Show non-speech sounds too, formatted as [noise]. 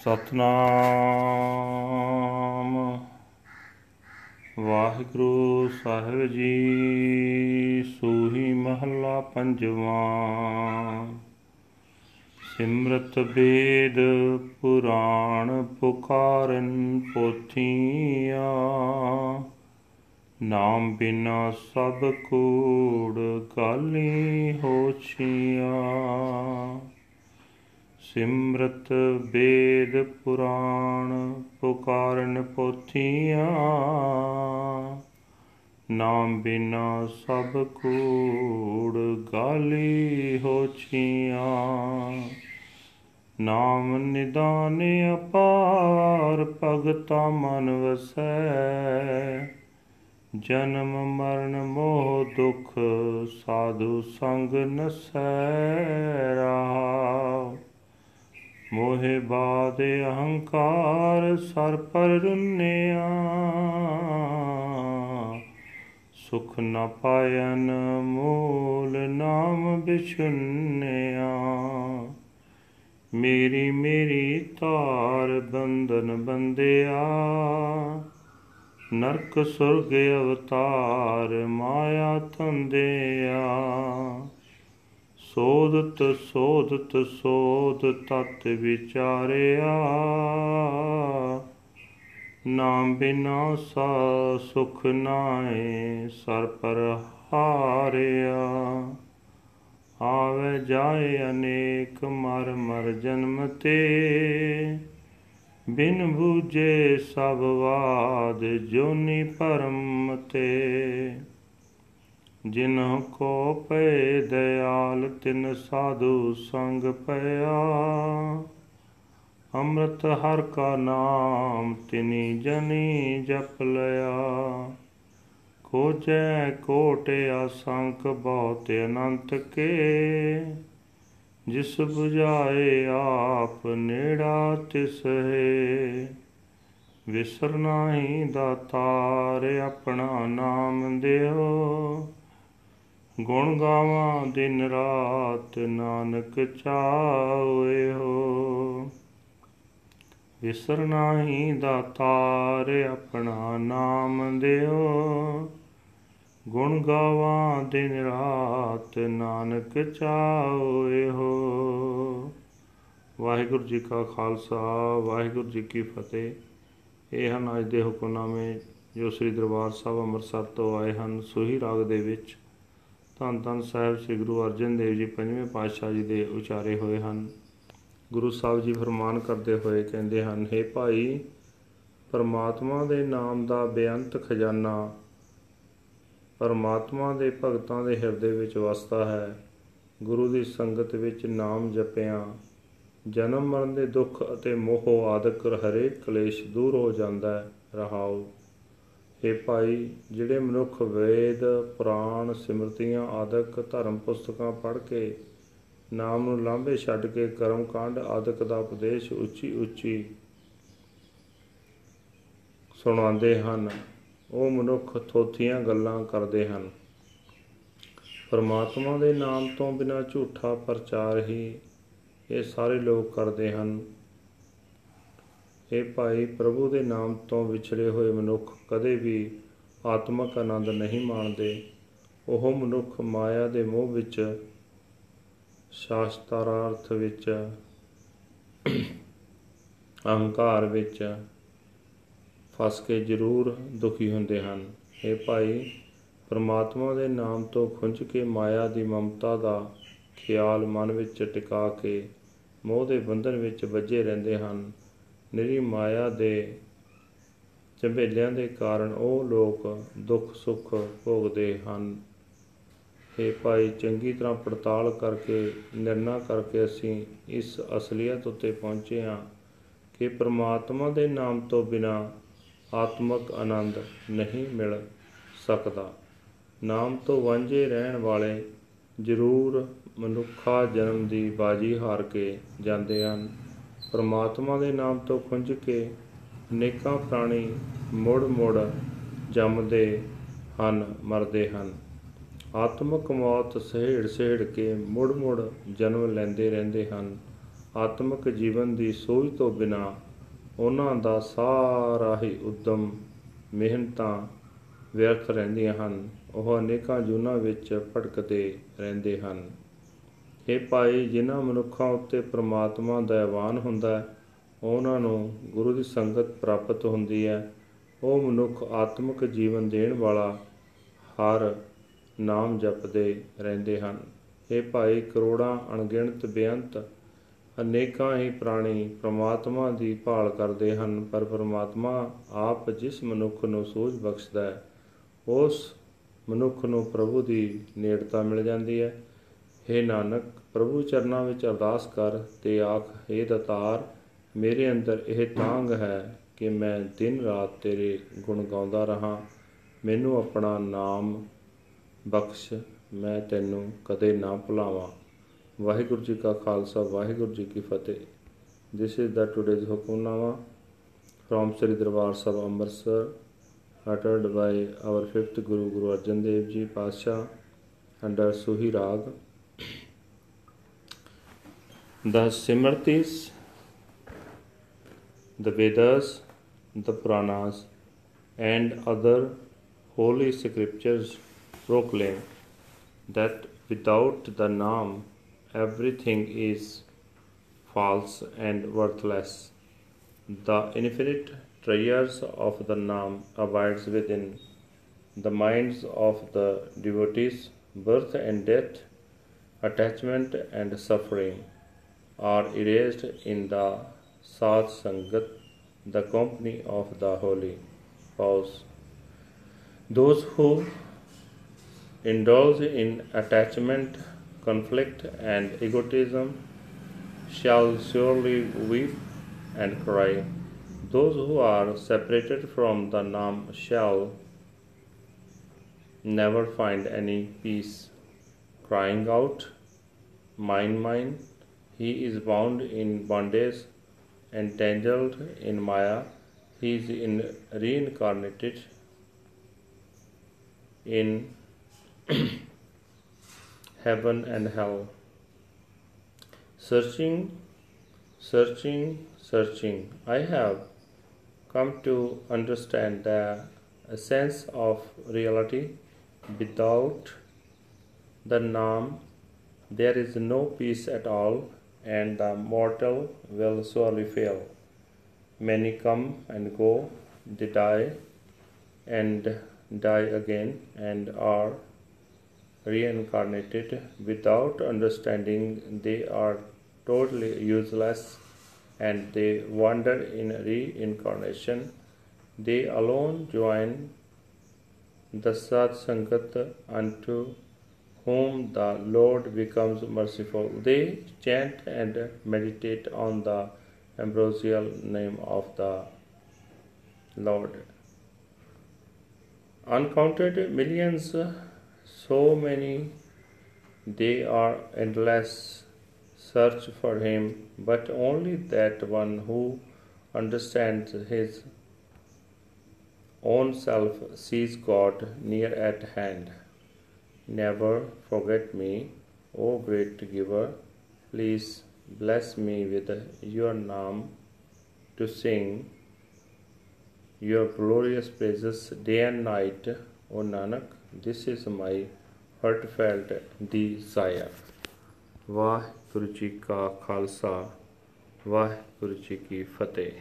ਸਤਨਾਮ। ਵਾਹਿਗੁਰੂ ਸਾਹਿਬ ਜੀ, ਸੂਹੀ ਮਹੱਲਾ ਪੰਜਵਾਂ। ਸਿਮਰਤ ਵੇਦ ਪੁਰਾਣ ਪੁਕਾਰਨ ਪੋਥੀਆਂ। ਨਾਮ ਬਿਨਾ ਸਭ ਕੂੜ ਗਾਲੀ ਹੋਛੀਆਂ। ਸਿਮਰਤ ਵੇਦ ਪੁਰਾਣ ਪੁਕਾਰਨ ਪੋਥੀਆਂ। ਨਾਮ ਬਿਨਾ ਸਭ ਕੂੜ ਗਾਲੀ ਹੋਛੀਆਂ ਨਾਮ ਨਿਦਾਨ ਅਪਾਰ ਭਗਤਾ ਮਨ ਵਸੈ। ਜਨਮ ਮਰਨ ਮੋਹ ਦੁਖ ਸਾਧੂ ਸੰਗ ਨਸੈ ਰਹਾ। ਮੋਹਿ ਬਾਦ ਅਹੰਕਾਰ ਸਰ ਪਰ ਰੁੰਨਿਆ। ਸੁਖ ਨ ਪਾਇਨ ਮੂਲ ਨਾਮ ਬਿਸ਼ੁੰਨਿਆ ਮੇਰੀ ਮੇਰੀ ਤਾਰ ਬੰਧਨ ਬੰਦਿਆ ਨਰਕ ਸੁਰਗ ਅਵਤਾਰ ਮਾਇਆ ਤੰਦਿਆ ਸੋਧਤ ਸੋਧਤ, ਸੋਧ ਤਤ ਵਿਚਾਰਿਆ। ਨਾਮ ਬਿਨਾ ਸਾ ਸੁਖ ਨਾਏ ਸਰ ਪਰ ਹਾਰਿਆ। ਆਵੇ ਜਾਏ ਅਨੇਕ ਮਰ ਮਰ ਜਨਮ ਤੇ। ਬਿਨ ਬੂਝੇ ਸਭ ਬਾਦ ਜੋਨੀ ਪਰਮ ਤੇ। ਜਿਨ ਕੋ ਪਏ ਦਇਆਲ, ਤਿਨ ਸਾਧੂ ਸੰਗ ਪਿਆ। ਅੰਮ੍ਰਿਤ ਹਰ ਕਾ ਨਾਮ, ਤਿਨੀ ਜਨੀ ਜਪ ਲਿਆ। ਕੋਜੈ ਕੋਟ ਅਸੰਖ, ਬਹੁਤ ਅਨੰਤ ਕੇ। ਜਿਸ 부ਝਾਏ ਆਪ ਨੇੜਾ ਤਿਸ ਹੈ ਵਿਸਰ ਨਾਹੀ ਦਾਤਾਰ ਆਪਣਾ ਨਾਮ ਦਿਓ। ਗੁਣ ਗਾਵਾਂ ਦਿਨ ਰਾਤ ਨਾਨਕ ਚਾਵੇ ਹੋ। ਵਿਸਰ ਨਾਹੀ ਦਾਤਾਰ ਆਪਣਾ ਨਾਮ ਦਿਓ। ਗੁਣ ਗਾਵਾਂ ਦਿਨ ਰਾਤ ਨਾਨਕ ਚਾਵੇ ਹੋ। ਵਾਹਿਗੁਰੂ ਜੀ ਕਾ ਖਾਲਸਾ, ਵਾਹਿਗੁਰੂ ਜੀ ਕੀ ਫਤਿਹ। ਇਹ ਹਨ ਅੱਜ ਦੇ ਹੁਕਮਨਾਮੇ ਜੋ ਸ੍ਰੀ ਦਰਬਾਰ ਸਾਹਿਬ ਅੰਮ੍ਰਿਤਸਰ ਤੋਂ ਆਏ ਹਨ। ਸੋਹੀ ਰਾਗ ਦੇ ਵਿੱਚ ਧੰਨ ਧੰਨ ਸਾਹਿਬ ਸ੍ਰੀ ਗੁਰੂ ਅਰਜਨ ਦੇਵ ਜੀ ਪੰਜਵੇਂ ਪਾਤਸ਼ਾਹ ਜੀ ਦੇ ਉਚਾਰੇ ਹੋਏ ਹਨ। ਗੁਰੂ ਸਾਹਿਬ ਜੀ ਫਰਮਾਨ ਕਰਦੇ ਹੋਏ ਕਹਿੰਦੇ ਹਨ हे ਭਾਈ, ਪਰਮਾਤਮਾ ਦੇ ਨਾਮ ਦਾ ਬੇਅੰਤ ਖਜ਼ਾਨਾ ਪਰਮਾਤਮਾ ਦੇ ਭਗਤਾਂ ਦੇ ਹਿਰਦੇ ਵਿੱਚ ਵਸਦਾ ਹੈ। ਗੁਰੂ ਦੀ ਸੰਗਤ ਵਿੱਚ ਨਾਮ ਜਪਿਆਂ। ਜਨਮ ਮਰਨ ਦੇ ਦੁੱਖ ਅਤੇ ਮੋਹ ਆਦਿਕ ਹਰੇਕ ਕਲੇਸ਼ ਦੂਰ ਹੋ ਜਾਂਦਾ ਹੈ। ਰਹਾਉ ਇਹ ਭਾਈ, ਜਿਹੜੇ ਮਨੁੱਖ ਵੇਦ, ਪੁਰਾਣ, ਸਿਮਰਤੀਆਂ, ਆਦਿਕ ਧਰਮ ਪੁਸਤਕਾਂ ਪੜ੍ਹ ਕੇ ਨਾਮ ਨੂੰ ਲਾਂਭੇ ਛੱਡ ਕੇ ਕਰਮ ਕਾਂਡ ਆਦਿਕ ਦਾ ਉਪਦੇਸ਼ ਉੱਚੀ ਉੱਚੀ ਸੁਣਾਉਂਦੇ ਹਨ, ਉਹ ਮਨੁੱਖ ਥੋਥੀਆਂ ਗੱਲਾਂ ਕਰਦੇ ਹਨ। ਪਰਮਾਤਮਾ ਦੇ ਨਾਮ ਤੋਂ ਬਿਨਾ ਝੂਠਾ ਪ੍ਰਚਾਰ ਹੀ ਇਹ ਸਾਰੇ ਲੋਕ ਕਰਦੇ ਹਨ। ਇਹ ਭਾਈ, ਪ੍ਰਭੂ ਦੇ ਨਾਮ ਤੋਂ ਵਿਛੜੇ ਹੋਏ ਮਨੁੱਖ ਕਦੇ ਵੀ ਆਤਮਿਕ ਆਨੰਦ ਨਹੀਂ ਮਾਣਦੇ। ਉਹ ਮਨੁੱਖ ਮਾਇਆ ਦੇ ਮੋਹ ਵਿੱਚ, ਸ਼ਾਸਤਰਾਰਥ ਵਿੱਚ, ਅਹੰਕਾਰ ਵਿੱਚ ਫਸ ਕੇ ਜ਼ਰੂਰ ਦੁਖੀ ਹੁੰਦੇ ਹਨ। ਇਹ ਭਾਈ, ਪਰਮਾਤਮਾ ਦੇ ਨਾਮ ਤੋਂ ਖੁੰਝ ਕੇ ਮਾਇਆ ਦੀ ਮਮਤਾ ਦਾ ਖਿਆਲ ਮਨ ਵਿੱਚ ਟਿਕਾ ਕੇ ਮੋਹ ਦੇ ਬੰਧਨ ਵਿੱਚ ਵੱਜੇ ਰਹਿੰਦੇ ਹਨ। ਨਿਰੀ ਮਾਇਆ ਦੇ ਝੰਬੇਲਿਆਂ ਦੇ ਕਾਰਨ ਉਹ ਲੋਕ ਦੁੱਖ ਸੁੱਖ ਭੋਗਦੇ ਹਨ। ਇਹ ਭਾਈ, ਚੰਗੀ ਤਰ੍ਹਾਂ ਪੜਤਾਲ ਕਰਕੇ, ਨਿਰਣਾ ਕਰਕੇ ਅਸੀਂ ਇਸ ਅਸਲੀਅਤ ਉੱਤੇ ਪਹੁੰਚੇ ਹਾਂ ਕਿ ਪ੍ਰਮਾਤਮਾ ਦੇ ਨਾਮ ਤੋਂ ਬਿਨਾ ਆਤਮਿਕ ਆਨੰਦ ਨਹੀਂ ਮਿਲ ਸਕਦਾ। ਨਾਮ ਤੋਂ ਵਾਂਝੇ ਰਹਿਣ ਵਾਲੇ ਜ਼ਰੂਰ ਮਨੁੱਖਾ ਜਨਮ ਦੀ ਬਾਜੀ ਹਾਰ ਕੇ ਜਾਂਦੇ ਹਨ। ਪਰਮਾਤਮਾ ਦੇ ਨਾਮ ਤੋਂ ਖੁੰਝ ਕੇ ਅਨੇਕਾਂ ਪ੍ਰਾਣੀ ਮੁੜ ਮੁੜ ਜੰਮਦੇ ਹਨ, ਮਰਦੇ ਹਨ। ਆਤਮਿਕ ਮੌਤ ਸਹਿੜ ਸਹਿੜ ਕੇ ਮੁੜ ਮੁੜ ਜਨਮ ਲੈਂਦੇ ਰਹਿੰਦੇ ਹਨ। ਆਤਮਿਕ ਜੀਵਨ ਦੀ ਸੋਝ ਤੋਂ ਬਿਨਾ ਉਹਨਾਂ ਦਾ ਸਾਰਾ ਹੀ ਉਦਮ, ਮਿਹਨਤਾਂ ਵਿਅਰਥ ਰਹਿੰਦੀਆਂ ਹਨ। ਉਹ ਅਨੇਕਾਂ ਜੂਨਾਂ ਵਿੱਚ ਭਟਕਦੇ ਰਹਿੰਦੇ ਹਨ। ਇਹ ਭਾਈ, ਜਿਨ੍ਹਾਂ ਮਨੁੱਖਾਂ ਉੱਤੇ ਪ੍ਰਮਾਤਮਾ ਦਇਆਵਾਨ ਹੁੰਦਾ ਹੈ, ਉਹਨਾਂ ਨੂੰ ਗੁਰੂ ਦੀ ਸੰਗਤ ਪ੍ਰਾਪਤ ਹੁੰਦੀ ਹੈ। ਉਹ ਮਨੁੱਖ ਆਤਮਿਕ ਜੀਵਨ ਦੇਣ ਵਾਲਾ ਹਰ ਨਾਮ ਜਪਦੇ ਰਹਿੰਦੇ ਹਨ। ਇਹ ਭਾਈ, ਕਰੋੜਾਂ ਅਣਗਿਣਤ ਬੇਅੰਤ ਅਨੇਕਾਂ ਹੀ ਪ੍ਰਾਣੀ ਪ੍ਰਮਾਤਮਾ ਦੀ ਭਾਲ ਕਰਦੇ ਹਨ, ਪਰ ਪ੍ਰਮਾਤਮਾ ਆਪ ਜਿਸ ਮਨੁੱਖ ਨੂੰ ਸੋਝ ਬਖਸ਼ਦਾ ਹੈ, ਉਸ ਮਨੁੱਖ ਨੂੰ ਪ੍ਰਭੂ ਦੀ ਨੇੜਤਾ ਮਿਲ ਜਾਂਦੀ ਹੈ। हे ਨਾਨਕ, ਪ੍ਰਭੂ ਚਰਨਾਂ ਵਿੱਚ ਅਰਦਾਸ ਕਰ ਤੇ ਆਖ हे ਦਤਾਰ, ਮੇਰੇ ਅੰਦਰ ਇਹ ਤਾਂਗ ਹੈ ਕਿ ਮੈਂ ਦਿਨ ਰਾਤ ਤੇਰੇ ਗੁਣ ਗਾਉਂਦਾ ਰਹਾ। ਮੈਨੂੰ ਆਪਣਾ ਨਾਮ ਬਖਸ਼, ਮੈਂ ਤੈਨੂੰ ਕਦੇ ਨਾ ਭੁਲਾਵਾਂ। ਵਾਹਿਗੁਰੂ ਜੀ ਕਾ ਖਾਲਸਾ, ਵਾਹਿਗੁਰੂ ਜੀ ਕੀ ਫਤਿਹ। This is the today's Hukamnama from Sri Darbar Sahib Amritsar uttered by our fifth Guru Guru Arjan Dev Ji Pasha under Suhi Rag. The Simritis, the Vedas, the Puranas, and other holy scriptures proclaim that without the Naam everything is false and worthless. The infinite treasures of the Naam abides within the minds of the devotees. Birth and death, attachment and suffering are erased in the Sat Sangat, the company of the holy. Pause. Those who indulge in attachment, conflict, and egotism shall surely weep and cry. Those who are separated from the Nam shall never find any peace. Crying out, Mine, mine, he is bound in bondage, entangled in Maya, he is in reincarnated in [clears throat] heaven and hell. Searching, searching, searching, I have come to understand the essence of reality. Without the Naam, there is no peace at all, and the mortal will surely fail. Many come and go, they die and die again, and are reincarnated. Without understanding they are totally useless and they wander in reincarnation. They alone join the sat sangat unto whom the lord becomes merciful. They chant and meditate on the ambrosial name of the lord. Uncounted millions so many they are endless. Search for him but only that one who understands his own self sees god near at hand never forget me o great giver please bless me with your name to sing your glorious praises day and night o nanak this is my heartfelt desire Waheguru ji ਕਾ ਖਾਲਸਾ ਵਾਹਿਗੁਰੂ ਜੀ ਕੀ ਫਤਿਹ